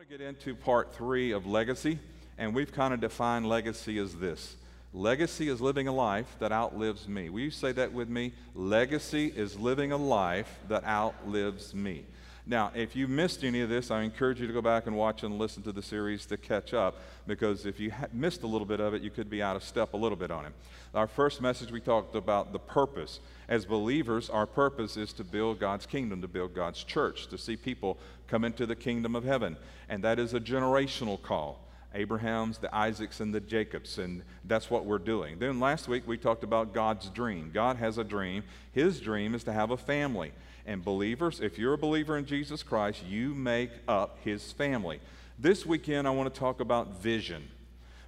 want to get into part three of legacy, and we've kind of defined legacy as this Legacy is living a life that outlives me. Will you say that with me? Legacy is living a life that outlives me. Now, if you missed any of this, I encourage you to go back and watch and listen to the series to catch up because if you missed a little bit of it, you could be out of step a little bit on it. Our first message, we talked about the purpose. As believers, our purpose is to build God's kingdom, to build God's church, to see people come into the kingdom of heaven. And that is a generational call. Abraham's, the Isaacs, and the Jacobs, and that's what we're doing. Then last week we talked about God's dream. God has a dream. His dream is to have a family. And believers, if you're a believer in Jesus Christ, you make up His family. This weekend I want to talk about vision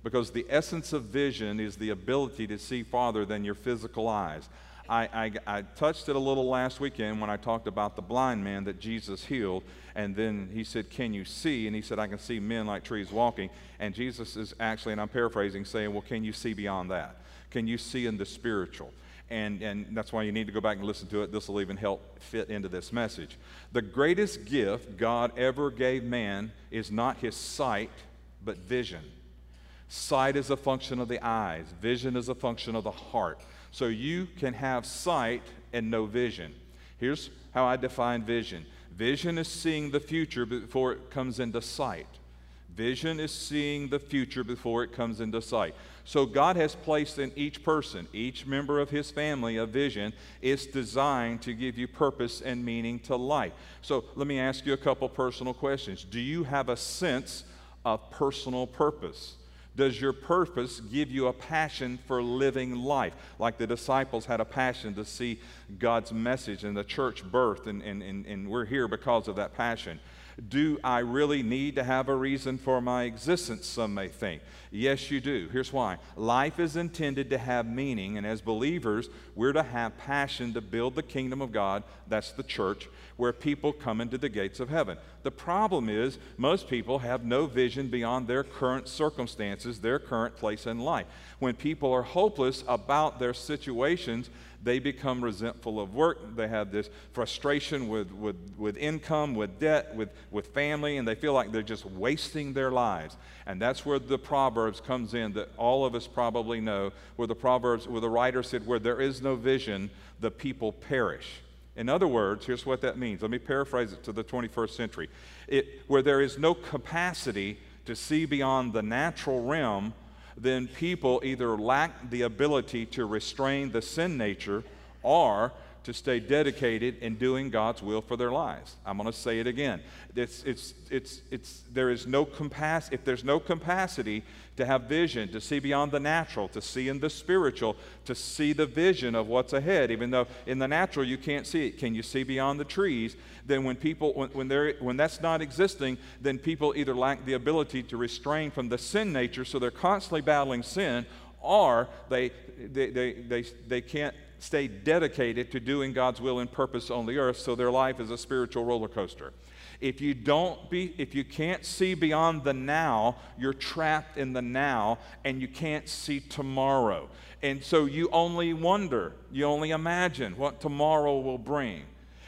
because the essence of vision is the ability to see farther than your physical eyes. I, I, I, touched it a little last weekend when I talked about the blind man that Jesus healed. And then he said, Can you see? And he said, I can see men like trees walking. And Jesus is actually, and I'm paraphrasing, saying, Well, can you see beyond that? Can you see in the spiritual? And, and that's why you need to go back and listen to it. This will even help fit into this message. The greatest gift God ever gave man is not his sight, but vision. Sight is a function of the eyes, vision is a function of the heart. So you can have sight and no vision. Here's how I define vision vision is seeing the future before it comes into sight. Vision is seeing the future before it comes into sight. So God has placed in each person, each member of his family, a vision. It's designed to give you purpose and meaning to life. So let me ask you a couple personal questions. Do you have a sense of personal purpose? Does your purpose give you a passion for living life? Like the disciples had a passion to see God's message and the church birth, and, and, and, and we're here because of that passion. Do I really need to have a reason for my existence? Some may think. Yes, you do. Here's why life is intended to have meaning, and as believers, we're to have passion to build the kingdom of God. That's the church, where people come into the gates of heaven. The problem is, most people have no vision beyond their current circumstances, their current place in life. When people are hopeless about their situations, they become resentful of work. They have this frustration with, with, with income, with debt, with, with family, and they feel like they're just wasting their lives. And that's where the Proverbs comes in that all of us probably know, where the Proverbs, where the writer said, where there is no vision, the people perish. In other words, here's what that means. Let me paraphrase it to the 21st century. It, where there is no capacity to see beyond the natural realm, then people either lack the ability to restrain the sin nature or to stay dedicated in doing God's will for their lives. I'm going to say it again. It's, it's, it's, it's, there is no capacity, if there's no capacity to have vision, to see beyond the natural, to see in the spiritual, to see the vision of what's ahead, even though in the natural you can't see it. Can you see beyond the trees? Then when people, when, when, they're, when that's not existing, then people either lack the ability to restrain from the sin nature, so they're constantly battling sin, or they, they, they, they, they can't stay dedicated to doing God's will and purpose on the earth, so their life is a spiritual roller coaster. If you don't be, if you can't see beyond the now, you're trapped in the now and you can't see tomorrow. And so you only wonder, you only imagine what tomorrow will bring.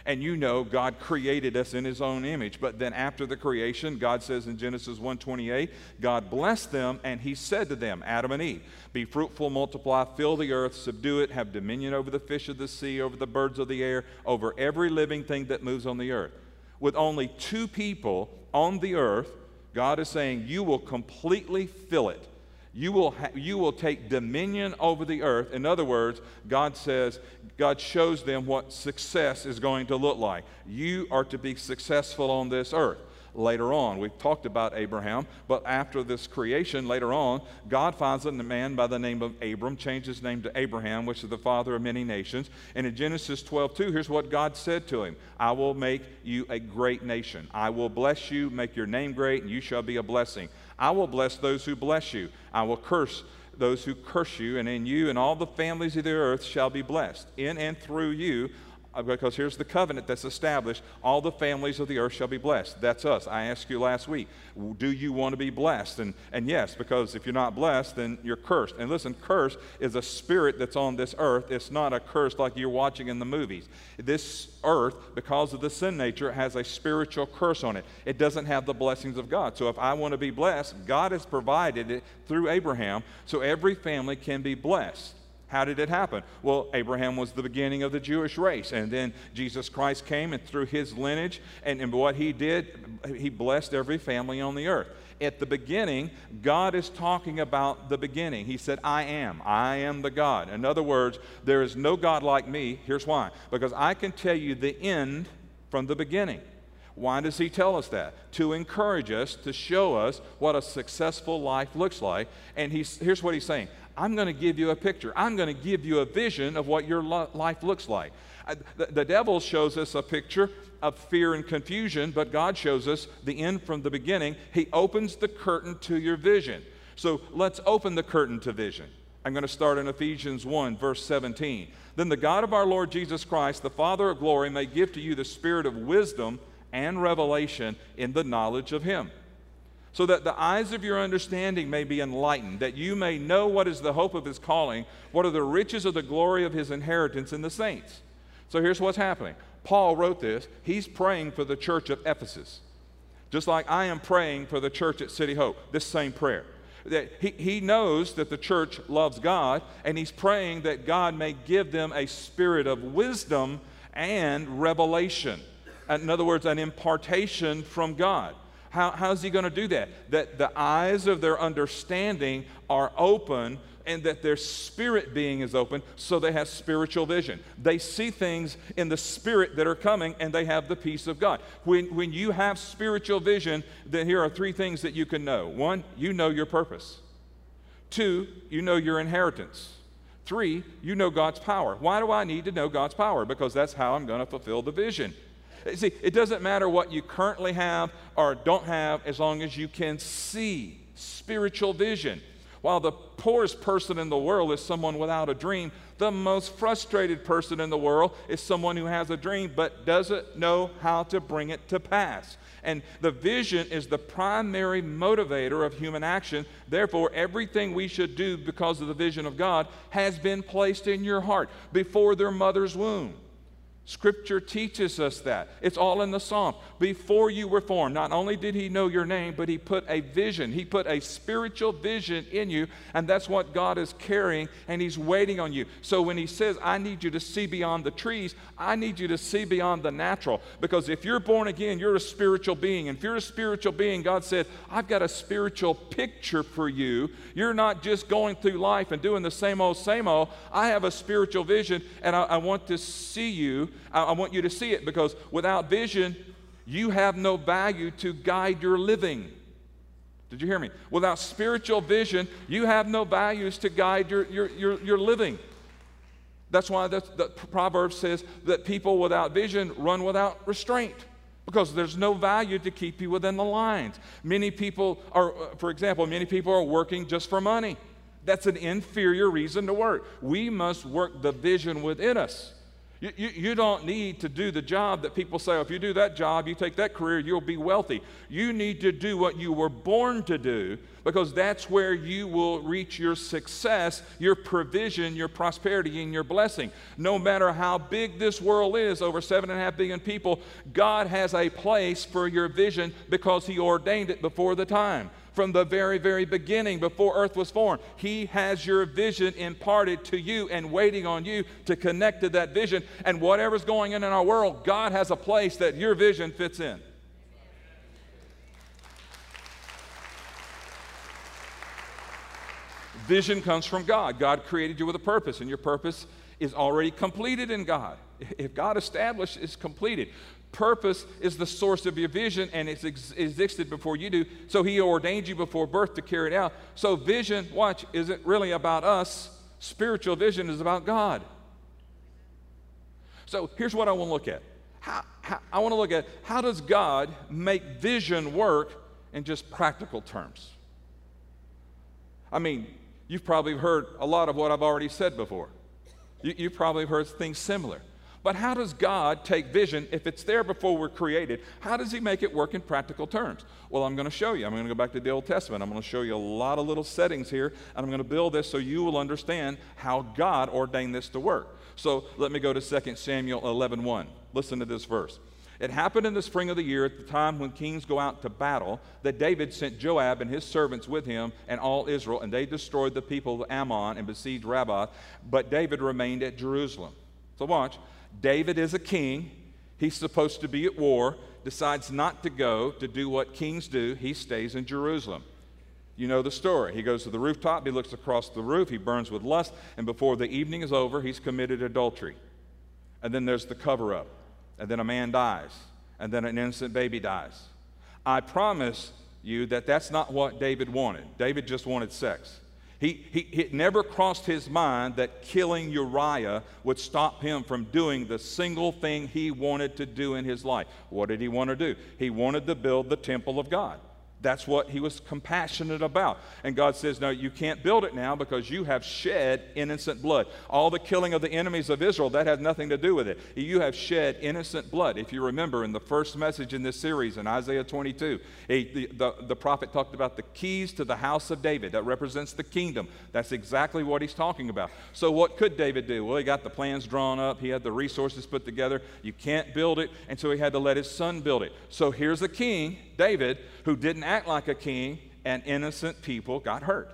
And you know God created us in his own image. But then after the creation, God says in Genesis 1:28, God blessed them and he said to them, Adam and Eve, be fruitful, multiply, fill the earth, subdue it, have dominion over the fish of the sea, over the birds of the air, over every living thing that moves on the earth. With only two people on the earth, God is saying, You will completely fill it you will, ha- you will take dominion over the earth. In other words, God says, God shows them what success is going to look like. You are to be successful on this earth later on. We've talked about Abraham, but after this creation, later on, God finds a man by the name of Abram, changed his name to Abraham, which is the father of many nations. And in Genesis 12, 2, here's what God said to him I will make you a great nation. I will bless you, make your name great, and you shall be a blessing. I will bless those who bless you. I will curse those who curse you, and in you and all the families of the earth shall be blessed. In and through you, Uh, because here's the covenant that's established all the families of the earth shall be blessed. That's us. I asked you last week, do you want to be blessed? And, and yes, because if you're not blessed, then you're cursed. And listen, curse is a spirit that's on this earth. It's not a curse like you're watching in the movies. This earth, because of the sin nature, has a spiritual curse on it. It doesn't have the blessings of God. So if I want to be blessed, God has provided it through Abraham so every family can be blessed. How did it happen? Well, Abraham was the beginning of the Jewish race, and then Jesus Christ came, and through his lineage, and, and what he did, he blessed every family on the earth. At the beginning, God is talking about the beginning. He said, I am. I am the God. In other words, there is no God like me. Here's why because I can tell you the end from the beginning. Why does he tell us that? To encourage us, to show us what a successful life looks like. And he's, here's what he's saying I'm going to give you a picture. I'm going to give you a vision of what your lo- life looks like. I, the, the devil shows us a picture of fear and confusion, but God shows us the end from the beginning. He opens the curtain to your vision. So let's open the curtain to vision. I'm going to start in Ephesians 1, verse 17. Then the God of our Lord Jesus Christ, the Father of glory, may give to you the spirit of wisdom and revelation in the knowledge of Him so that the eyes of your understanding may be enlightened, that you may know what is the hope of his calling, what are the riches of the glory of his inheritance in the saints. So here's what's happening. Paul wrote this. He's praying for the church of Ephesus, just like I am praying for the church at City Hope, this same prayer. That he, he knows that the church loves God, and he's praying that God may give them a spirit of wisdom and revelation. In other words, an impartation from God. How, how's he going to do that? That the eyes of their understanding are open and that their spirit being is open so they have spiritual vision. They see things in the spirit that are coming and they have the peace of God. When, when you have spiritual vision, then here are three things that you can know. One, you know your purpose. Two, you know your inheritance. Three, you know God's power. Why do I need to know God's power? Because that's how I'm going to fulfill the vision. Uh, see, it doesn't matter what you currently have or don't have as long as you can see spiritual vision. While the poorest person in the world is someone without a dream, the most frustrated person in the world is someone who has a dream but doesn't know how to bring it to pass. And the vision is the primary motivator of human action. Therefore, everything we should do because of the vision of God has been placed in your heart before their mother's womb. Scripture teaches us that. It's all in the Psalm. Before you were formed, not only did He know your name, but He put a vision. He put a spiritual vision in you, and that's what God is carrying, and He's waiting on you. So when He says, I need you to see beyond the trees, I need you to see beyond the natural. Because if you're born again, you're a spiritual being. And if you're a spiritual being, God said, I've got a spiritual picture for you. You're not just going through life and doing the same old, same old. I have a spiritual vision, and I, I want to see you I, I want you to see it because without vision, you have no value to guide your living. Did you hear me? Without spiritual vision, you have no values to guide your, your, your, your living. That's why the, the proverb says that people without vision run without restraint because there's no value to keep you within the lines. Many people are, uh, for example, many people are working just for money. That's an inferior reason to work. We must work the vision within us. You, you, you, don't need to do the job that people say, oh, if you do that job, you take that career, you'll be wealthy. You need to do what you were born to do because that's where you will reach your success, your provision, your prosperity, and your blessing. No matter how big this world is, over seven and a half billion people, God has a place for your vision because He ordained it before the time from the very, very beginning before earth was formed. He has your vision imparted to you and waiting on you to connect to that vision. And whatever's going on in our world, God has a place that your vision fits in. Vision comes from God. God created you with a purpose, and your purpose is already completed in God. If God established, it's completed purpose is the source of your vision and it's ex- existed before you do. So he ordained you before birth to carry it out. So vision, watch, isn't really about us. Spiritual vision is about God. So here's what I want to look at. How, how, I want to look at how does God make vision work in just practical terms? I mean, you've probably heard a lot of what I've already said before. You, you've probably heard things similar. But how does God take vision if it's there before we're created? How does He make it work in practical terms? Well, I'm going to show you. I'm going to go back to the Old Testament. I'm going to show you a lot of little settings here, and I'm going to build this so you will understand how God ordained this to work. So let me go to 2 Samuel 11:1. 1. Listen to this verse. It happened in the spring of the year, at the time when kings go out to battle, that David sent Joab and his servants with him and all Israel, and they destroyed the people of Ammon and besieged Rabbah. But David remained at Jerusalem. So watch. David is a king. He's supposed to be at war, decides not to go to do what kings do. He stays in Jerusalem. You know the story. He goes to the rooftop, he looks across the roof, he burns with lust, and before the evening is over, he's committed adultery. And then there's the cover up and then a man dies, and then an innocent baby dies. I promise you that that's not what David wanted. David just wanted sex. He, he, it never crossed his mind that killing Uriah would stop him from doing the single thing he wanted to do in his life. What did he want to do? He wanted to build the temple of God. That's what he was compassionate about. And God says, No, you can't build it now because you have shed innocent blood. All the killing of the enemies of Israel, that has nothing to do with it. You have shed innocent blood. If you remember in the first message in this series in Isaiah 22, he, the, the, the prophet talked about the keys to the house of David. That represents the kingdom. That's exactly what he's talking about. So, what could David do? Well, he got the plans drawn up, he had the resources put together. You can't build it, and so he had to let his son build it. So, here's a king, David, who didn't act like a king, and innocent people got hurt.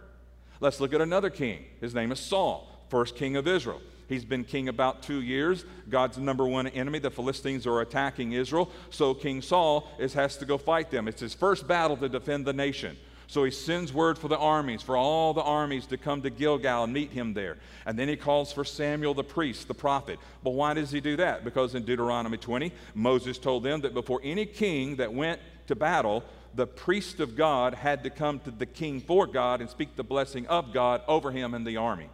Let's look at another king. His name is Saul, first king of Israel. He's been king about two years. God's number one enemy. The Philistines are attacking Israel. So King Saul is, has to go fight them. It's his first battle to defend the nation. So he sends word for the armies, for all the armies to come to Gilgal and meet him there. And then he calls for Samuel the priest, the prophet. But why does he do that? Because in Deuteronomy 20, Moses told them that before any king that went to battle, the priest of God had to come to the king for God and speak the blessing of God over him and the army.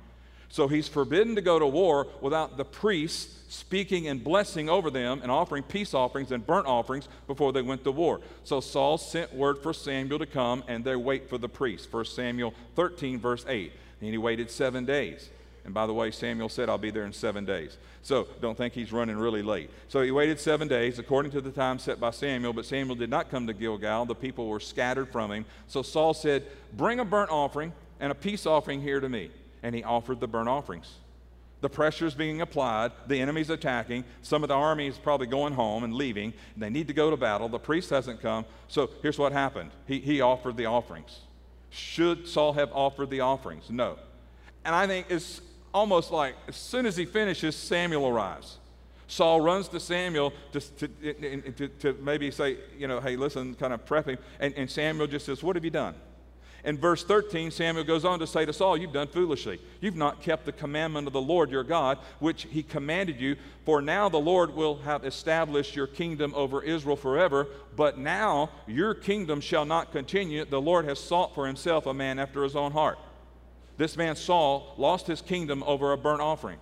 So he's forbidden to go to war without the priests speaking and blessing over them and offering peace offerings and burnt offerings before they went to war. So Saul sent word for Samuel to come and they wait for the priest. 1 Samuel 13, verse 8. And he waited seven days. And by the way, Samuel said, I'll be there in seven days. So don't think he's running really late. So he waited seven days according to the time set by Samuel, but Samuel did not come to Gilgal. The people were scattered from him. So Saul said, Bring a burnt offering and a peace offering here to me. And he offered the burnt offerings. The pressure is being applied. The enemy's attacking. Some of the army is probably going home and leaving. And they need to go to battle. The priest hasn't come. So here's what happened he, he offered the offerings. Should Saul have offered the offerings? No. And I think it's almost like as soon as he finishes, Samuel arrives. Saul runs to Samuel to, to, to, to, maybe say, you know, hey, listen, kind of prep him. And, and Samuel just says, What have you done? In verse 13, Samuel goes on to say to Saul, You've done foolishly. You've not kept the commandment of the Lord your God, which he commanded you. For now the Lord will have established your kingdom over Israel forever. But now your kingdom shall not continue. The Lord has sought for himself a man after his own heart. This man, Saul, lost his kingdom over a burnt offering.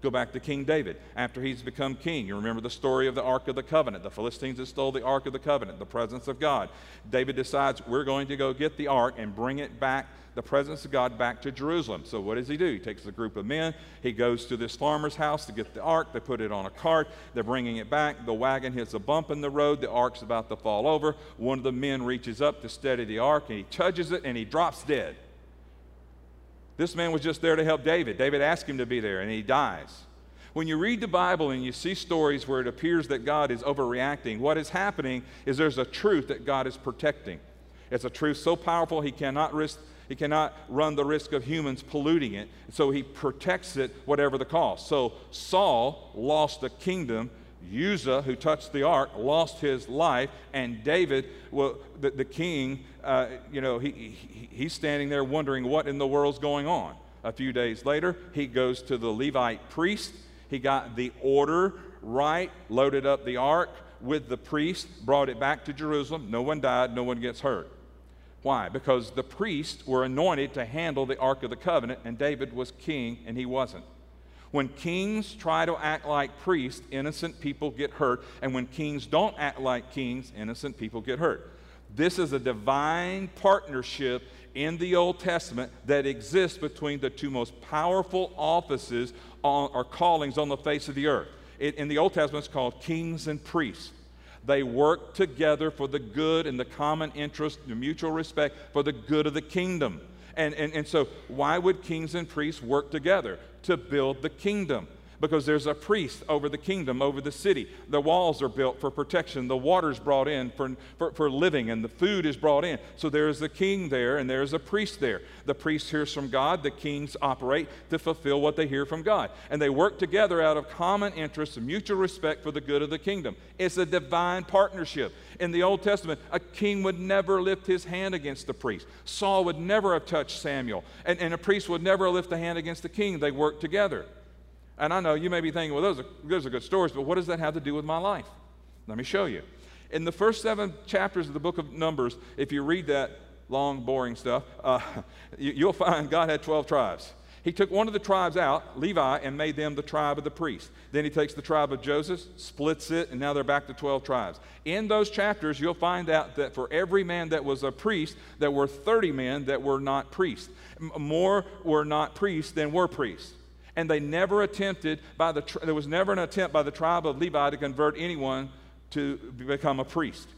Go back to King David after he's become king. You remember the story of the Ark of the Covenant. The Philistines had stole the Ark of the Covenant, the presence of God. David decides, we're going to go get the Ark and bring it back, the presence of God, back to Jerusalem. So what does he do? He takes a group of men. He goes to this farmer's house to get the Ark. They put it on a cart. They're bringing it back. The wagon hits a bump in the road. The Ark's about to fall over. One of the men reaches up to steady the Ark and he touches it and he drops dead. This man was just there to help David. David asked him to be there, and he dies. When you read the Bible and you see stories where it appears that God is overreacting, what is happening is there's a truth that God is protecting. It's a truth so powerful he cannot risk he cannot run the risk of humans polluting it. So he protects it whatever the cost. So Saul lost the kingdom Uzzah, who touched the ark, lost his life, and David, well, the, the king, uh, you know, he, he, he's standing there wondering what in the world's going on. A few days later, he goes to the Levite priest. He got the order right, loaded up the ark with the priest, brought it back to Jerusalem. No one died, no one gets hurt. Why? Because the priests were anointed to handle the Ark of the Covenant, and David was king, and he wasn't. When kings try to act like priests, innocent people get hurt. And when kings don't act like kings, innocent people get hurt. This is a divine partnership in the Old Testament that exists between the two most powerful offices on, or callings on the face of the earth. in, in the Old Testament, it's called kings and priests. They work together for the good and the common interest, the mutual respect for the good of the kingdom. And, and, and so, why would kings and priests work together? To build the kingdom because there's a priest over the kingdom, over the city. The walls are built for protection. The water's brought in for, for, for living, and the food is brought in. So there's a king there, and there's a priest there. The priest hears from God. The kings operate to fulfill what they hear from God. And they work together out of common interest and mutual respect for the good of the kingdom. It's a divine partnership. In the Old Testament, a king would never lift his hand against the priest. Saul would never have touched Samuel, and, and a priest would never lift a hand against the king. They worked together. And I know you may be thinking, well, those are, those are good stories, but what does that have to do with my life? Let me show you. In the first seven chapters of the book of Numbers, if you read that long, boring stuff, uh, you, will find God had 12 tribes. He took one of the tribes out, Levi, and made them the tribe of the priests. Then he takes the tribe of Joseph, splits it, and now they're back to 12 tribes. In those chapters, you'll find out that for every man that was a priest, there were 30 men that were not priests. More were not priests than were priests and they never attempted by the there was never an attempt by the tribe of Levi to convert anyone to become a priest.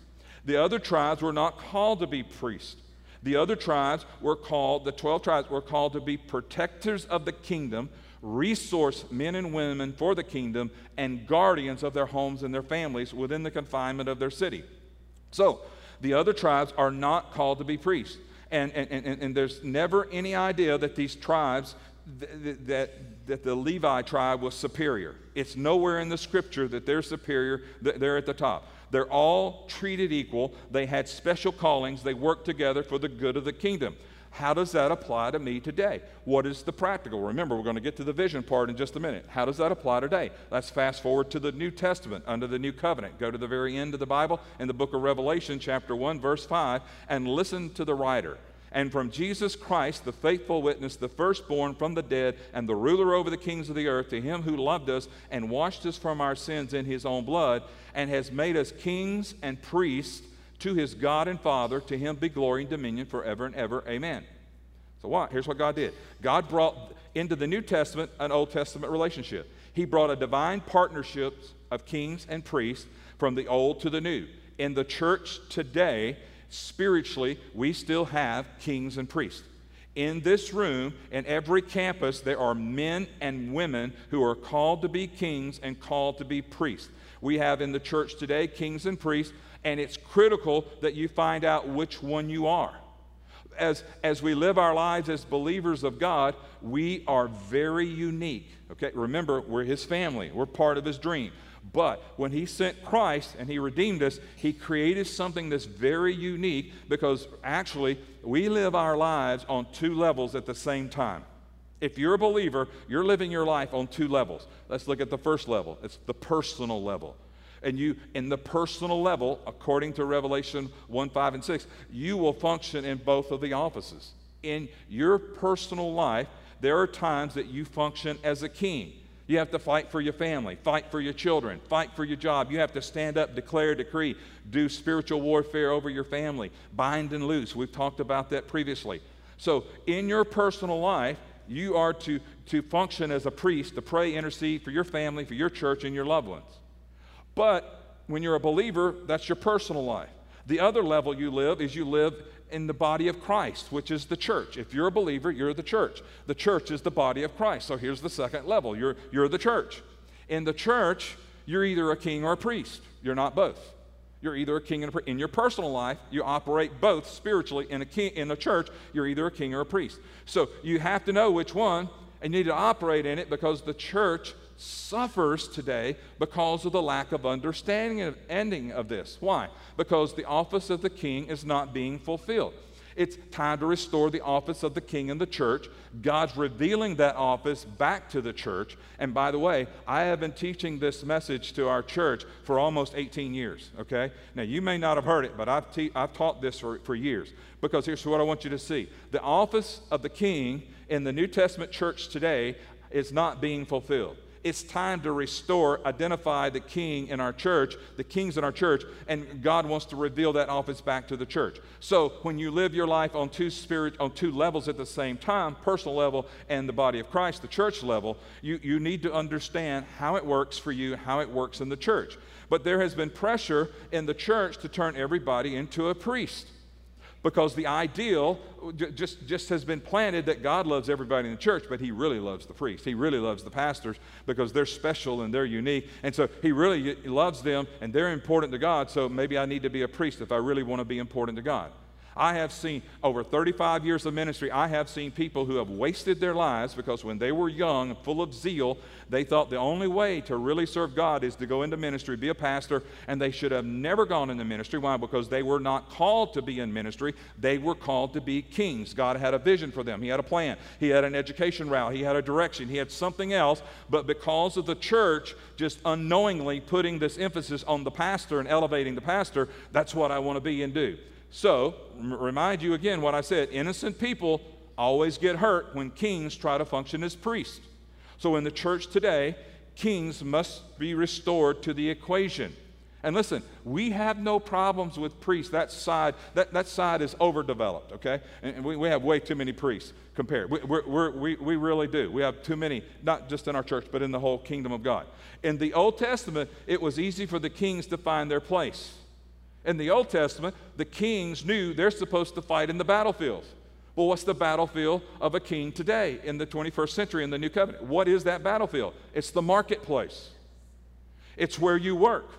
The other tribes were not called to be priests. The other tribes were called, the 12 tribes were called to be protectors of the kingdom, resource men and women for the kingdom, and guardians of their homes and their families within the confinement of their city. So, the other tribes are not called to be priests. And, and, and, and there's never any idea that these tribes that, that the Levi tribe was superior. It's nowhere in the scripture that they're superior, that they're at the top. They're all treated equal. They had special callings. They worked together for the good of the kingdom. How does that apply to me today? What is the practical? Remember, we're going to get to the vision part in just a minute. How does that apply today? Let's fast forward to the New Testament under the New Covenant. Go to the very end of the Bible in the book of Revelation, chapter 1, verse 5, and listen to the writer and from Jesus Christ, the faithful witness, the firstborn from the dead, and the ruler over the kings of the earth, to him who loved us and washed us from our sins in his own blood, and has made us kings and priests to his God and Father, to him be glory and dominion forever and ever. Amen. So, what? Here's what God did God brought into the New Testament an Old Testament relationship. He brought a divine partnership of kings and priests from the old to the new. In the church today, spiritually, we still have kings and priests. In this room, in every campus, there are men and women who are called to be kings and called to be priests. We have in the church today kings and priests, and it's critical that you find out which one you are. As, as we live our lives as believers of God, we are very unique. Okay, remember, we're His family, we're part of His dream. But when he sent Christ and he redeemed us, he created something that's very unique because actually we live our lives on two levels at the same time. If you're a believer, you're living your life on two levels. Let's look at the first level. It's the personal level. And you, in the personal level, according to Revelation 1 5 and 6, you will function in both of the offices. In your personal life, there are times that you function as a king. You have to fight for your family, fight for your children, fight for your job. You have to stand up, declare, decree, do spiritual warfare over your family, bind and loose. We've talked about that previously. So, in your personal life, you are to, to function as a priest to pray, intercede for your family, for your church, and your loved ones. But when you're a believer, that's your personal life. The other level you live is you live in the body of Christ, which is the church. If you're a believer, you're the church. The church is the body of Christ. So here's the second level you're, you're the church. In the church, you're either a king or a priest. You're not both. You're either a king and a priest. In your personal life, you operate both spiritually. In a, king, in a church, you're either a king or a priest. So you have to know which one, and you need to operate in it because the church suffers today because of the lack of understanding and ending of this. Why? Because the office of the king is not being fulfilled. It's time to restore the office of the king in the church. God's revealing that office back to the church. And by the way, I have been teaching this message to our church for almost 18 years, okay? Now, you may not have heard it, but I've, te- I've taught this for, for years. Because here's what I want you to see the office of the king in the New Testament church today is not being fulfilled. It's time to restore, identify the king in our church, the kings in our church, and God wants to reveal that office back to the church. So when you live your life on two spirit on two levels at the same time, personal level and the body of Christ, the church level, you, you need to understand how it works for you, how it works in the church. But there has been pressure in the church to turn everybody into a priest because the ideal just, just has been planted that God loves everybody in the church, but He really loves the priests. He really loves the pastors because they're special and they're unique. And so He really loves them and they're important to God. So maybe I need to be a priest if I really want to be important to God. I have seen over 35 years of ministry, I have seen people who have wasted their lives because when they were young, full of zeal, they thought the only way to really serve God is to go into ministry, be a pastor, and they should have never gone into ministry. Why? Because they were not called to be in ministry, they were called to be kings. God had a vision for them, He had a plan, He had an education route, He had a direction, He had something else, but because of the church just unknowingly putting this emphasis on the pastor and elevating the pastor, that's what I want to be and do. So, remind you again what I said innocent people always get hurt when kings try to function as priests. So, in the church today, kings must be restored to the equation. And listen, we have no problems with priests. That side, that, that side is overdeveloped, okay? And we, we have way too many priests compared. We, we're, we we, really do. We have too many, not just in our church, but in the whole kingdom of God. In the Old Testament, it was easy for the kings to find their place. In the Old Testament, the kings knew they're supposed to fight in the battlefields. Well, what's the battlefield of a king today in the 21st century in the New Covenant? What is that battlefield? It's the marketplace, it's where you work.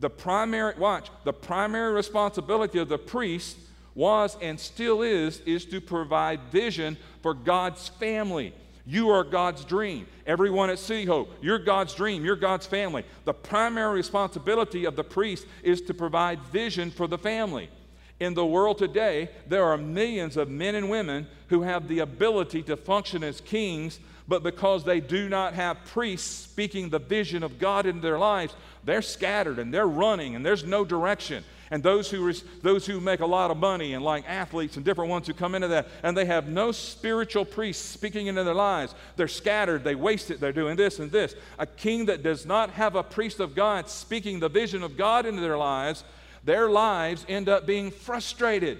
The primary, watch, the primary responsibility of the priest was and still is, is to provide vision for God's family. You are God's dream. Everyone at City Hope, you're God's dream. You're God's family. The primary responsibility of the priest is to provide vision for the family. In the world today, there are millions of men and women who have the ability to function as kings, but because they do not have priests speaking the vision of God in their lives, they're scattered and they're running and there's no direction and those who, those who make a lot of money and like athletes and different ones who come into that and they have no spiritual priests speaking into their lives. They're scattered, they waste it, they're doing this and this. A king that does not have a priest of God speaking the vision of God into their lives, their lives end up being frustrated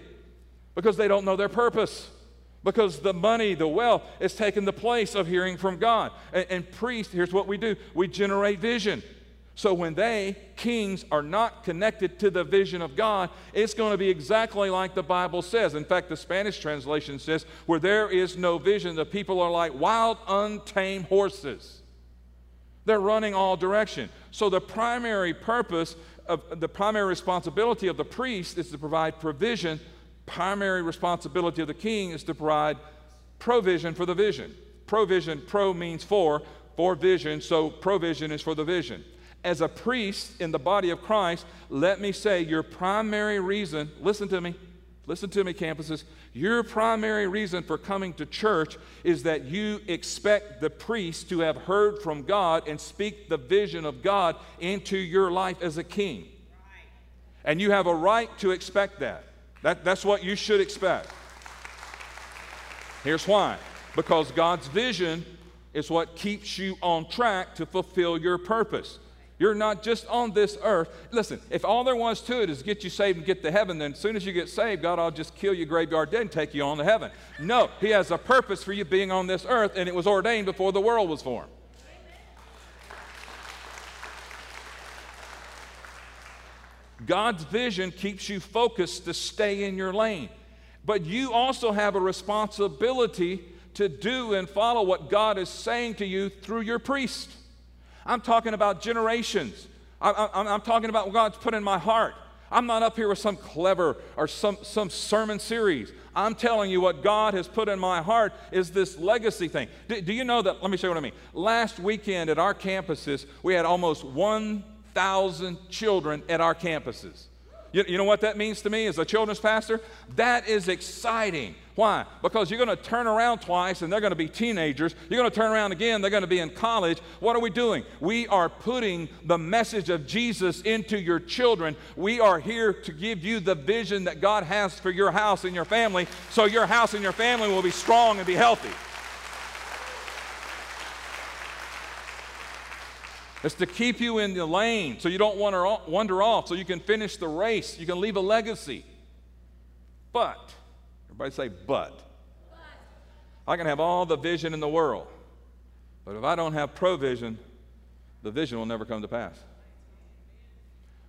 because they don't know their purpose because the money, the wealth, is taking the place of hearing from God. And, and priests, here's what we do we generate vision. So when they, kings, are not connected to the vision of God, it's going to be exactly like the Bible says. In fact, the Spanish translation says, where there is no vision, the people are like wild, untamed horses. They're running all direction. So the primary purpose of the primary responsibility of the priest is to provide provision. Primary responsibility of the king is to provide provision for the vision. Provision, pro means for, for vision, so provision is for the vision as a priest in the body of Christ, let me say your primary reason, listen to me, listen to me, campuses, your primary reason for coming to church is that you expect the priest to have heard from God and speak the vision of God into your life as a king. And you have a right to expect that. That that's what you should expect. Here's why because God's vision is what keeps you on track to fulfill your purpose. You're not just on this earth. Listen, if all there was to it is get you saved and get to heaven, then as soon as you get saved, God I'll just kill you graveyard dead and take you on to heaven. No, He has a purpose for you being on this earth, and it was ordained before the world was formed. God's vision keeps you focused to stay in your lane. But you also have a responsibility to do and follow what God is saying to you through your priest. I'm talking about generations. I, am talking about what God's put in my heart. I'm not up here with some clever or some, some sermon series. I'm telling you what God has put in my heart is this legacy thing. Do, do you know that? Let me show you what I mean. Last weekend at our campuses, we had almost 1,000 children at our campuses. You, you know what that means to me as a children's pastor? That is exciting. Why? Because you're going to turn around twice and they're going to be teenagers. You're going to turn around again, they're going to be in college. What are we doing? We are putting the message of Jesus into your children. We are here to give you the vision that God has for your house and your family so your house and your family will be strong and be healthy. It's to keep you in the lane so you don't wander, off, so you can finish the race, you can leave a legacy. But, everybody say, but. but. I can have all the vision in the world, but if I don't have provision, the vision will never come to pass.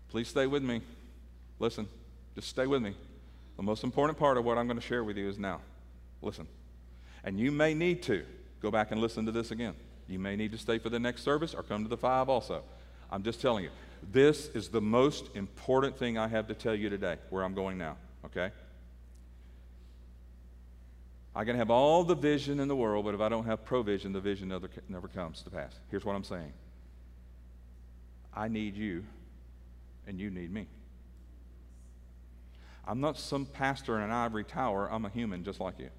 Please stay with me. Listen, just stay with me. The most important part of what I'm going to share with you is now. Listen. And you may need to go back and listen to this again. You may need to stay for the next service or come to the five also. I'm just telling you. This is the most important thing I have to tell you today, where I'm going now, okay? I can have all the vision in the world, but if I don't have provision, the vision never, never comes to pass. Here's what I'm saying I need you, and you need me. I'm not some pastor in an ivory tower. I'm a human just like you.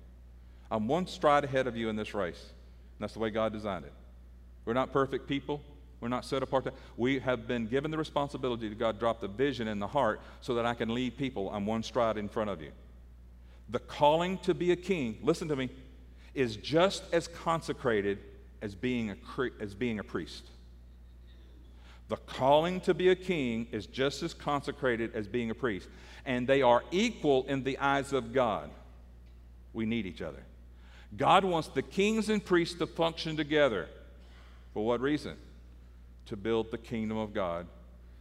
I'm one stride ahead of you in this race. That's the way God designed it. We're not perfect people. We're not set apart. We have been given the responsibility to God drop the vision in the heart so that I can lead people. I'm one stride in front of you. The calling to be a king, listen to me, is just as consecrated as being a, as being a priest. The calling to be a king is just as consecrated as being a priest, and they are equal in the eyes of God. We need each other. God wants the kings and priests to function together. For what reason? To build the kingdom of God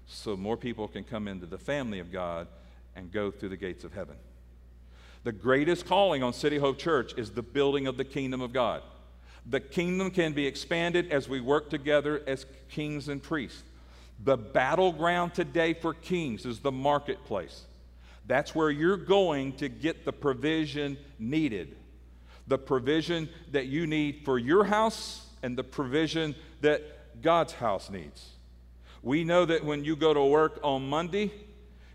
so more people can come into the family of God and go through the gates of heaven. The greatest calling on City Hope Church is the building of the kingdom of God. The kingdom can be expanded as we work together as kings and priests. The battleground today for kings is the marketplace. That's where you're going to get the provision needed. The provision that you need for your house and the provision that God's house needs. We know that when you go to work on Monday,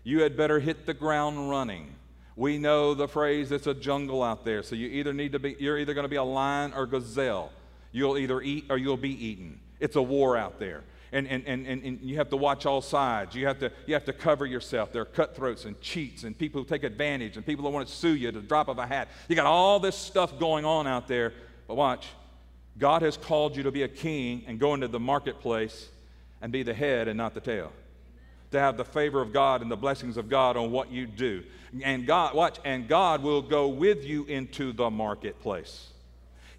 you had better hit the ground running. We know the phrase it's a jungle out there. So you either need to be you're either going to be a lion or gazelle. You'll either eat or you'll be eaten. It's a war out there and, and, and, and you have to watch all sides. You have, to, you have to cover yourself. There are cutthroats and cheats and people who take advantage and people who want to sue you at the drop of a hat. You got all this stuff going on out there. But watch, God has called you to be a king and go into the marketplace and be the head and not the tail. To have the favor of God and the blessings of God on what you do. And God, watch, and God will go with you into the marketplace.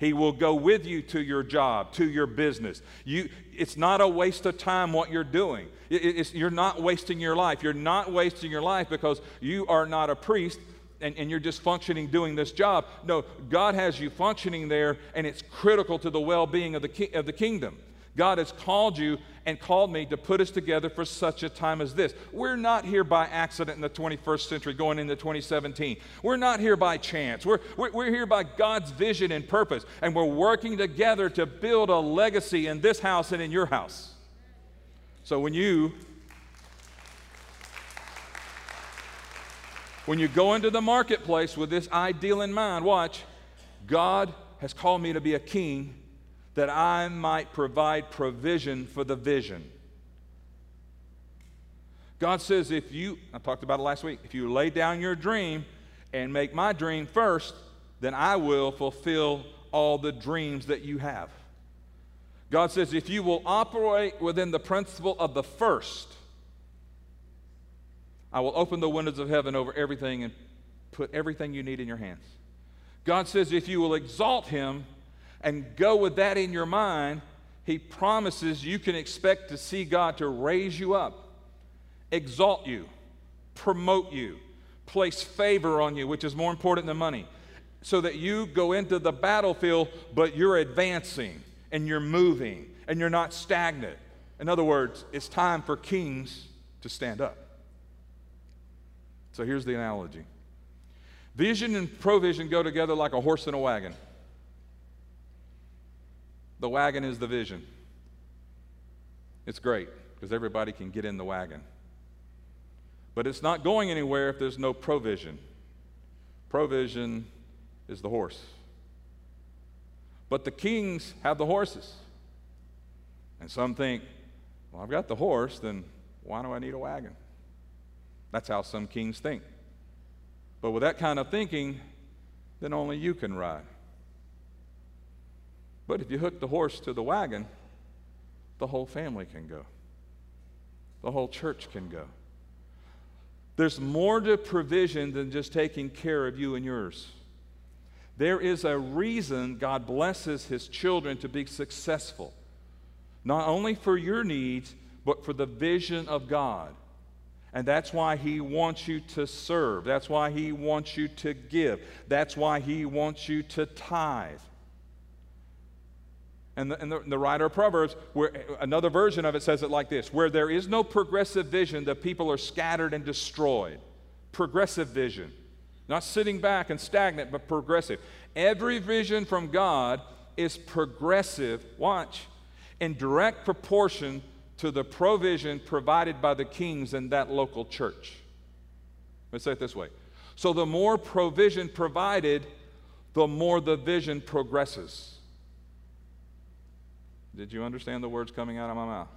He will go with you to your job, to your business. You, it's not a waste of time what you're doing. It, you're not wasting your life. You're not wasting your life because you are not a priest and, and, you're just functioning doing this job. No, God has you functioning there, and it's critical to the well being of, the ki- of the kingdom. God has called you and called me to put us together for such a time as this. We're not here by accident in the 21st century going into 2017. We're not here by chance. We're, we're, we're here by God's vision and purpose, and we're working together to build a legacy in this house and in your house. So when you when you go into the marketplace with this ideal in mind, watch, God has called me to be a king that I might provide provision for the vision. God says, if you, I talked about it last week, if you lay down your dream and make my dream first, then I will fulfill all the dreams that you have. God says, if you will operate within the principle of the first, I will open the windows of heaven over everything and put everything you need in your hands. God says, if you will exalt him, and go with that in your mind, he promises you can expect to see God to raise you up, exalt you, promote you, place favor on you, which is more important than money, so that you go into the battlefield, but you're advancing and you're moving and you're not stagnant. In other words, it's time for kings to stand up. So here's the analogy vision and provision go together like a horse and a wagon. The wagon is the vision. It's great because everybody can get in the wagon. But it's not going anywhere if there's no provision. Provision is the horse. But the kings have the horses. And some think, well, I've got the horse, then why do I need a wagon? That's how some kings think. But with that kind of thinking, then only you can ride. But if you hook the horse to the wagon, the whole family can go, the whole church can go. There's more to provision than just taking care of you and yours. There is a reason God blesses His children to be successful, not only for your needs, but for the vision of God. And that's why he wants you to serve. That's why he wants you to give. That's why he wants you to tithe. And the, and the, the, writer of Proverbs, where, another version of it says it like this Where there is no progressive vision, the people are scattered and destroyed. Progressive vision. Not sitting back and stagnant, but progressive. Every vision from God is progressive, watch, in direct proportion to the provision provided by the kings in that local church. Let's say it this way. So the more provision provided, the more the vision progresses. Did you understand the words coming out of my mouth?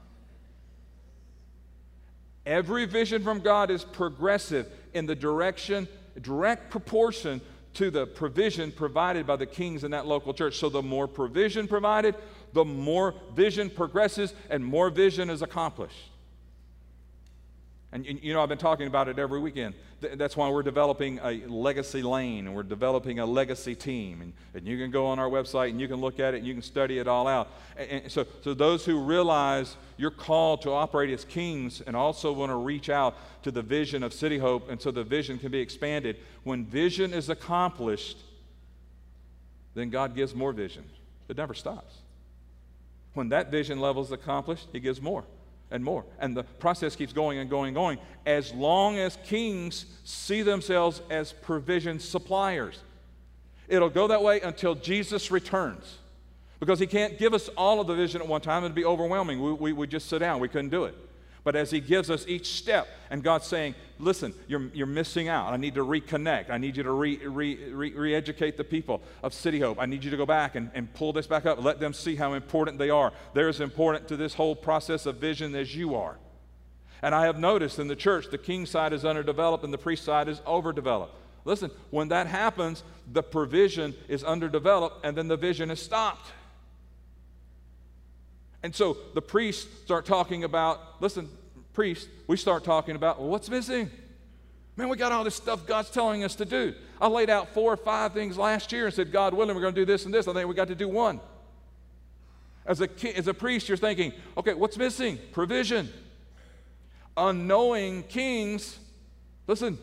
Every vision from God is progressive in the direction, direct proportion to the provision provided by the kings in that local church. So the more provision provided, the more vision progresses and more vision is accomplished. And you know, I've been talking about it every weekend. That's why we're developing a legacy lane and we're developing a legacy team. And, and you can go on our website and you can look at it and you can study it all out. And so, so those who realize you're called to operate as kings and also want to reach out to the vision of City Hope and so the vision can be expanded, when vision is accomplished, then God gives more vision. It never stops. When that vision level is accomplished, He gives more and more. And the process keeps going and going and going as long as kings see themselves as provision suppliers. It'll go that way until Jesus returns because He can't give us all of the vision at one time. It'd be overwhelming. We, we would just sit down, we couldn't do it. But as He gives us each step, and God's saying, Listen, you're, you're missing out. I need to reconnect. I need you to re, re, re, educate the people of City Hope. I need you to go back and, and pull this back up. Let them see how important they are. They're as important to this whole process of vision as you are. And I have noticed in the church, the king side is underdeveloped and the priest side is overdeveloped. Listen, when that happens, the provision is underdeveloped and then the vision is stopped. And so the priests start talking about, listen, priests, we start talking about, well, what's missing? Man, we got all this stuff God's telling us to do. I laid out four or five things last year and said, God willing, we're going to do this and this. I think we got to do one. As a, as a priest, you're thinking, okay, what's missing? Provision. Unknowing kings, listen,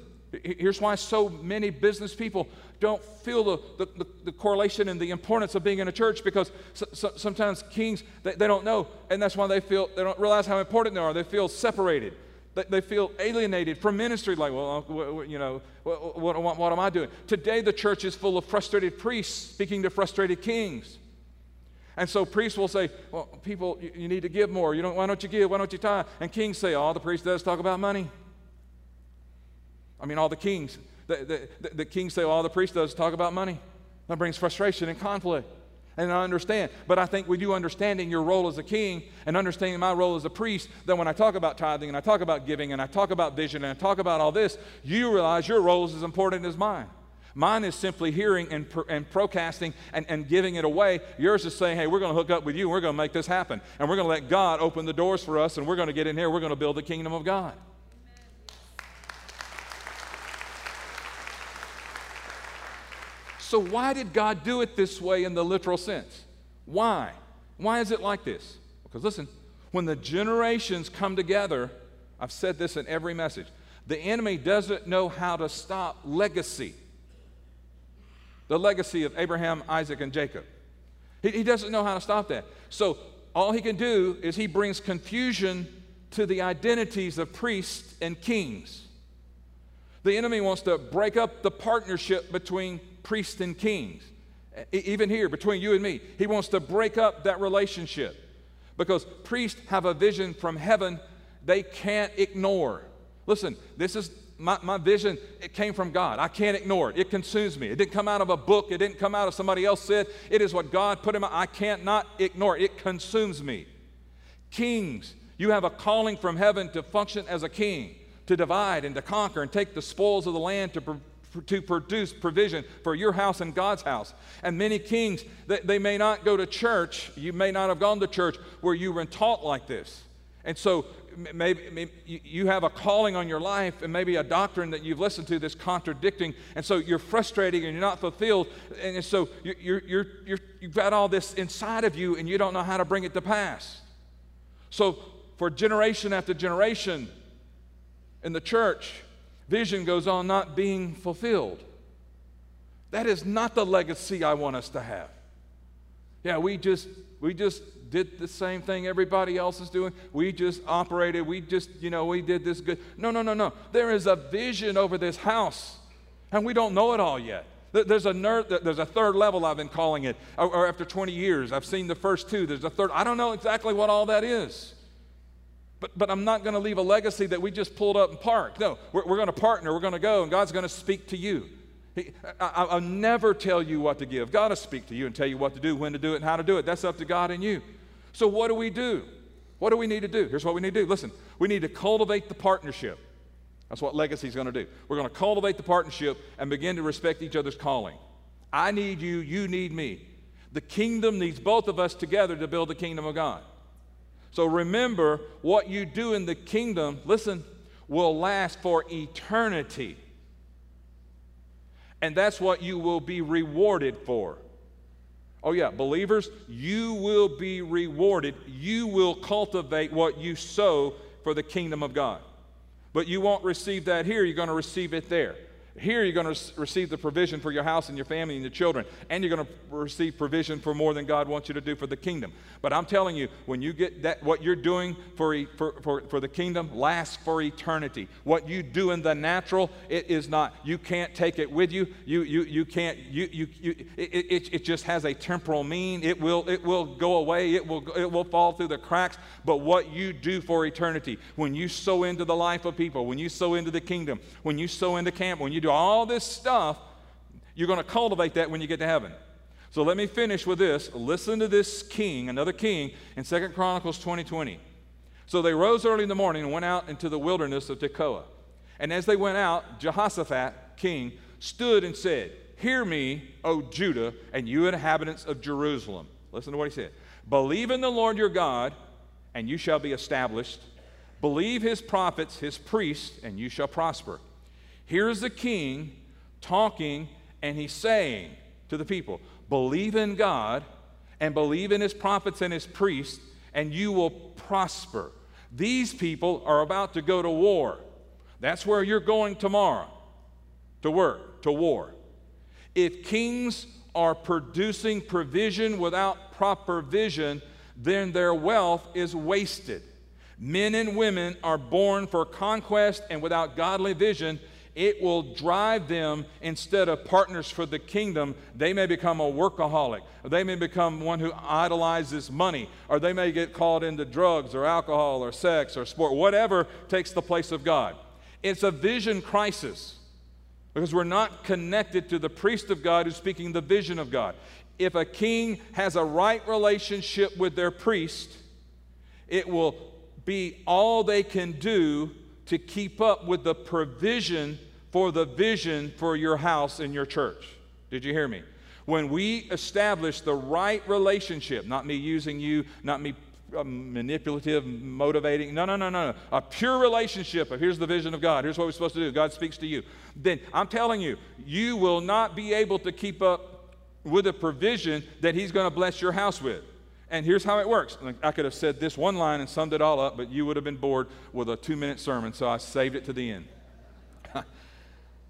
here's why so many business people don't feel the, the, the, correlation and the importance of being in a church because so, so, sometimes kings, they, they, don't know, and that's why they feel, they don't realize how important they are. They feel separated. They, they feel alienated from ministry, like, well, you know, what, what, what am I doing? Today, the church is full of frustrated priests speaking to frustrated kings. And so priests will say, well, people, you, you need to give more. You don't, why don't you give? Why don't you tithe? And kings say, oh, the priest does talk about money. I mean, all the kings the, the, the king say, all the priest does talk about money. That brings frustration and conflict. And I understand. But I think with you understanding your role as a king and understanding my role as a priest, then when I talk about tithing and I talk about giving and I talk about vision and I talk about all this, you realize your role is as important as mine. Mine is simply hearing and, and procasting and, and giving it away. Yours is saying, hey, we're going to hook up with you we're going to make this happen. And we're going to let God open the doors for us and we're going to get in here. We're going to build the kingdom of God. So, why did God do it this way in the literal sense? Why? Why is it like this? Because listen, when the generations come together, I've said this in every message, the enemy doesn't know how to stop legacy. The legacy of Abraham, Isaac, and Jacob. He, he doesn't know how to stop that. So, all he can do is he brings confusion to the identities of priests and kings. The enemy wants to break up the partnership between priests and kings. Even here, between you and me, he wants to break up that relationship because priests have a vision from heaven they can't ignore. Listen, this is my, my vision, it came from God. I can't ignore it. It consumes me. It didn't come out of a book, it didn't come out of somebody else said. It is what God put in my I can't not ignore it. It consumes me. Kings, you have a calling from heaven to function as a king, to divide and to conquer and take the spoils of the land to to produce provision for your house and God's house. And many kings, they, they may not go to church. You may not have gone to church where you were taught like this. And so maybe, maybe, you have a calling on your life and maybe a doctrine that you've listened to that's contradicting. And so you're frustrated and you're not fulfilled. And so you're, you're, you're, you've got all this inside of you and you don't know how to bring it to pass. So for generation after generation in the church, vision goes on not being fulfilled. That is not the legacy I want us to have. Yeah, we just we just did the same thing everybody else is doing. We just operated. We just, you know, we did this good. No, no, no, no. There is a vision over this house, and we don't know it all yet. There's a, ner- there's a third level, I've been calling it. Or after 20 years, I've seen the first two. There's a third. I don't know exactly what all that is. But, but I'm not going to leave a legacy that we just pulled up and parked. No, we're, we're going to partner. We're going to go, and God's going to speak to you. He, I, will never tell you what to give. God will speak to you and tell you what to do, when to do it, and how to do it. That's up to God and you. So, what do we do? What do we need to do? Here's what we need to do. Listen, we need to cultivate the partnership. That's what legacy is going to do. We're going to cultivate the partnership and begin to respect each other's calling. I need you, you need me. The kingdom needs both of us together to build the kingdom of God. So remember, what you do in the kingdom, listen, will last for eternity. And that's what you will be rewarded for. Oh, yeah, believers, you will be rewarded. You will cultivate what you sow for the kingdom of God. But you won't receive that here, you're going to receive it there. Here, you're going to receive the provision for your house and your family and your children, and you're going to receive provision for more than God wants you to do for the kingdom. But I'm telling you, when you get that, what you're doing for, for, for, for the kingdom lasts for eternity. What you do in the natural, it is not. You can't take it with you. You, you, you can't, you, you, you, it, it, it just has a temporal mean. It will, it will go away, it will, it will fall through the cracks. But what you do for eternity, when you sow into the life of people, when you sow into the kingdom, when you sow into camp, when you do all this stuff, you're going to cultivate that when you get to heaven. So let me finish with this. Listen to this king, another king, in Second Chronicles 20 20. So they rose early in the morning and went out into the wilderness of Tekoa. And as they went out, Jehoshaphat, king, stood and said, Hear me, O Judah, and you inhabitants of Jerusalem. Listen to what he said. Believe in the Lord your God, and you shall be established. Believe his prophets, his priests, and you shall prosper. Here's the king talking, and he's saying to the people, Believe in God and believe in his prophets and his priests, and you will prosper. These people are about to go to war. That's where you're going tomorrow to work, to war. If kings are producing provision without proper vision, then their wealth is wasted. Men and women are born for conquest, and without godly vision, it will drive them instead of partners for the kingdom. They may become a workaholic. They may become one who idolizes money, or they may get caught into drugs or alcohol or sex or sport, whatever takes the place of God. It's a vision crisis because we're not connected to the priest of God who's speaking the vision of God. If a king has a right relationship with their priest, it will be all they can do to keep up with the provision for the vision for your house and your church. Did you hear me? When we establish the right relationship, not me using you, not me um, manipulative, motivating. No, no, no, no, no. A pure relationship of here's the vision of God. Here's what we're supposed to do. God speaks to you. Then I'm telling you, you will not be able to keep up with the provision that He's going to bless your house with. And here's how it works. I could have said this one line and summed it all up, but you would have been bored with a two minute sermon, so I saved it to the end.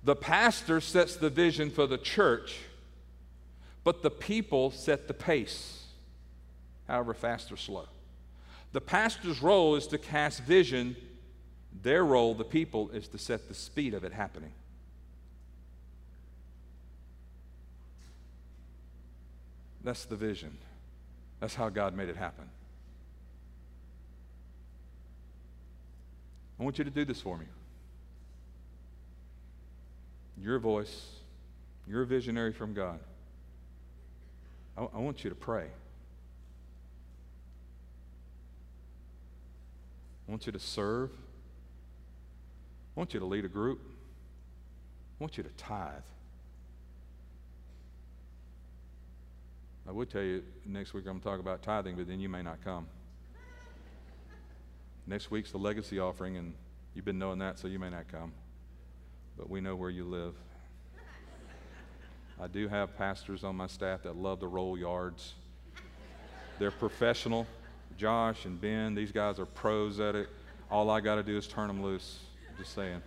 The pastor sets the vision for the church, but the people set the pace, however fast or slow. The pastor's role is to cast vision, their role, the people, is to set the speed of it happening. That's the vision. That's how God made it happen. I want you to do this for me. Your voice, you're a visionary from God. I, I want you to pray. I want you to serve. I want you to lead a group. I want you to tithe. I would tell you next week I'm going to talk about tithing, but then you may not come. Next week's the legacy offering, and you've been knowing that, so you may not come. But we know where you live. I do have pastors on my staff that love to roll yards. They're professional. Josh and Ben, these guys are pros at it. All I got to do is turn them loose. Just saying.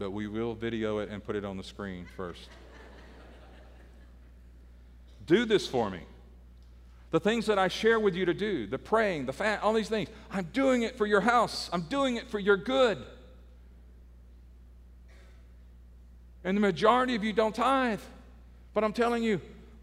But we will video it and put it on the screen first. do this for me. The things that I share with you to do, the praying, the fast, all these things, I'm doing it for your house. I'm doing it for your good. And the majority of you don't tithe. But I'm telling you,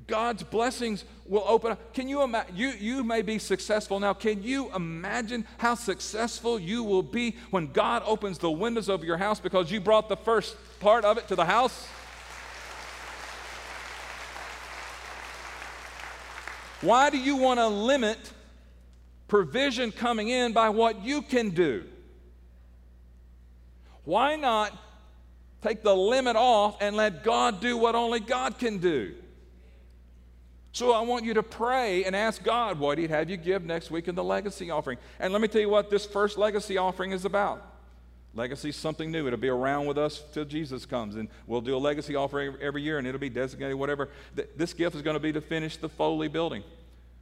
God's blessings will open up. Can you imagine? You, you may be successful now. Can you imagine how successful you will be when God opens the windows of your house because you brought the first part of it to the house? Why do you want to limit provision coming in by what you can do? Why not take the limit off and let God do what only God can do? So I want you to pray and ask God what He'd have you give next week in the legacy offering. And let me tell you what this first legacy offering is about. Legacy is something new. It'll be around with us till Jesus comes. And we'll do a legacy offering every year, and it'll be designated whatever. This gift is going to be to finish the Foley building.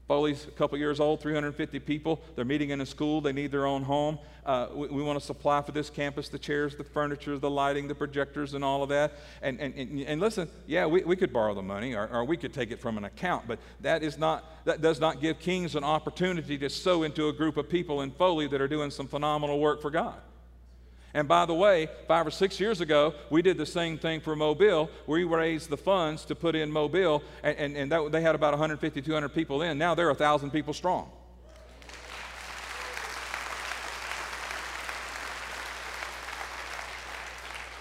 Foley's a couple years old, 350 people. They're meeting in a school. They need their own home. Uh, we, we, want to supply for this campus the chairs, the furniture, the lighting, the projectors, and all of that. And, and, and, and listen, yeah, we, we could borrow the money or, or we could take it from an account, but that, is not, that does not give Kings an opportunity to sow into a group of people in Foley that are doing some phenomenal work for God. And by the way, five or six years ago, we did the same thing for Mobile. We raised the funds to put in Mobile, and, and, and that, they had about 150, 200 people in. Now they're 1,000 people strong.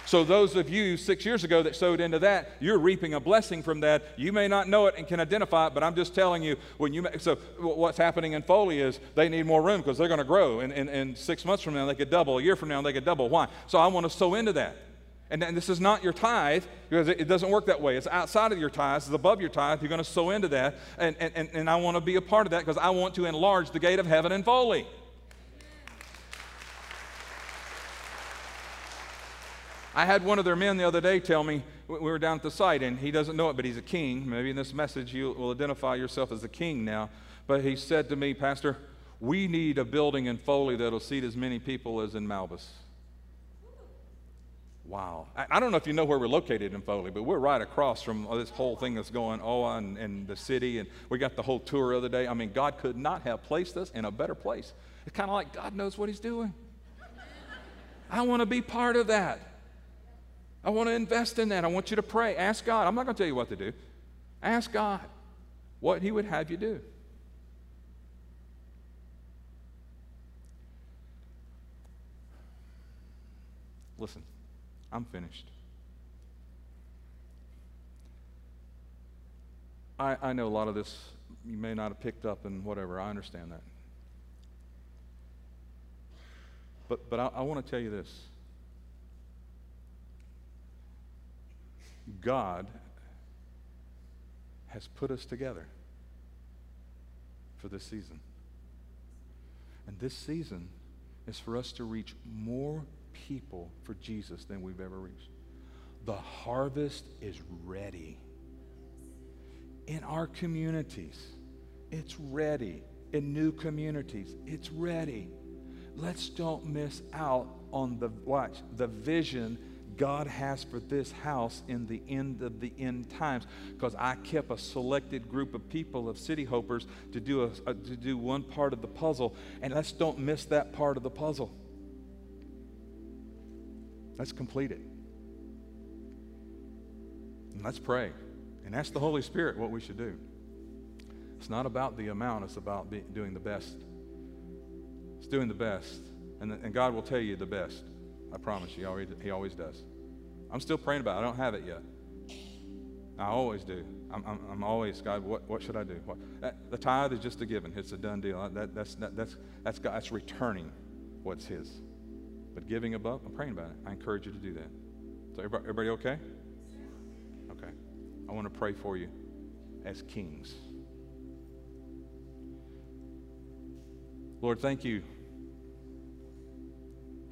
So, those of you six years ago that sowed into that, you're reaping a blessing from that. You may not know it and can identify it, but I'm just telling you, when you, so what's happening in Foley is they need more room because they're going to grow. And, and, and six months from now, they could double. A year from now, they could double. Why? So, I want to sow into that. And, and this is not your tithe because it, it, doesn't work that way. It's outside of your tithe, it's above your tithe. You're going to sow into that. And, and, and I want to be a part of that because I want to enlarge the gate of heaven in Foley. I had one of their men the other day tell me, we were down at the site, and he doesn't know it, but he's a king. Maybe in this message you will identify yourself as a king now. But he said to me, Pastor, we need a building in Foley that'll seat as many people as in Malbis. Wow. I, I, don't know if you know where we're located in Foley, but we're right across from this whole thing that's going on in the city, and we got the whole tour the other day. I mean, God could not have placed us in a better place. It's kind of like God knows what He's doing. I want to be part of that. I want to invest in that. I want you to pray. Ask God. I'm not going to tell you what to do. Ask God what He would have you do. Listen, I'm finished. I, I know a lot of this you may not have picked up and whatever. I understand that. But, but I, I want to tell you this. God has put us together for this season. And this season is for us to reach more people for Jesus than we've ever reached. The harvest is ready. In our communities, it's ready. In new communities, it's ready. Let's don't miss out on the watch, the vision God has for this house in the end of the end times. Because I kept a selected group of people, of city hopers, to do, a, a, to do one part of the puzzle. And let's don't miss that part of the puzzle. Let's complete it. And let's pray and ask the Holy Spirit what we should do. It's not about the amount, it's about be, doing the best. It's doing the best. And, and God will tell you the best. I promise you, he always, does. I'm still praying about it. I don't have it yet. I always do. I'm, I'm, I'm always, God, what, what should I do? That, the tithe is just a given. It's a done deal. That, that's, that, that's, that's, God, that's returning what's His. But giving above, I'm praying about it. I encourage you to do that. So everybody, everybody okay? Okay. I want to pray for you as kings. Lord, thank you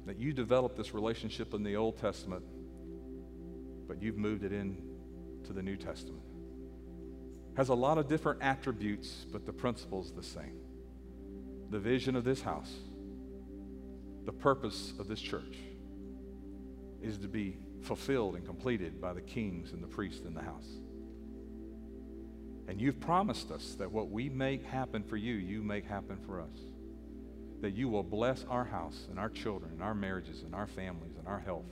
that you developed this relationship in the Old Testament, but you've moved it in to the New Testament. Has a lot of different attributes, but the principle's the same. The vision of this house, the purpose of this church is to be fulfilled and completed by the kings and the priests in the house. And you've promised us that what we make happen for you, you make happen for us. That you will bless our house and our children and our marriages and our families and our health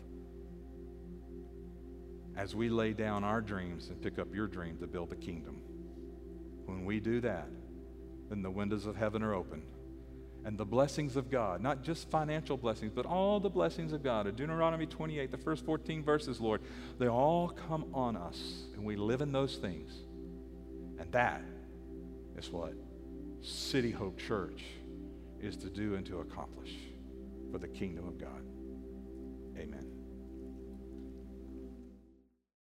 as we lay down our dreams and pick up your dream to build the kingdom. When we do that, then the windows of heaven are open and the blessings of God, not just financial blessings, but all the blessings of God. In Deuteronomy 28, the first 14 verses, Lord, they all come on us, and we live in those things. And that is what City Hope Church is to do and to accomplish for the kingdom of God. Amen.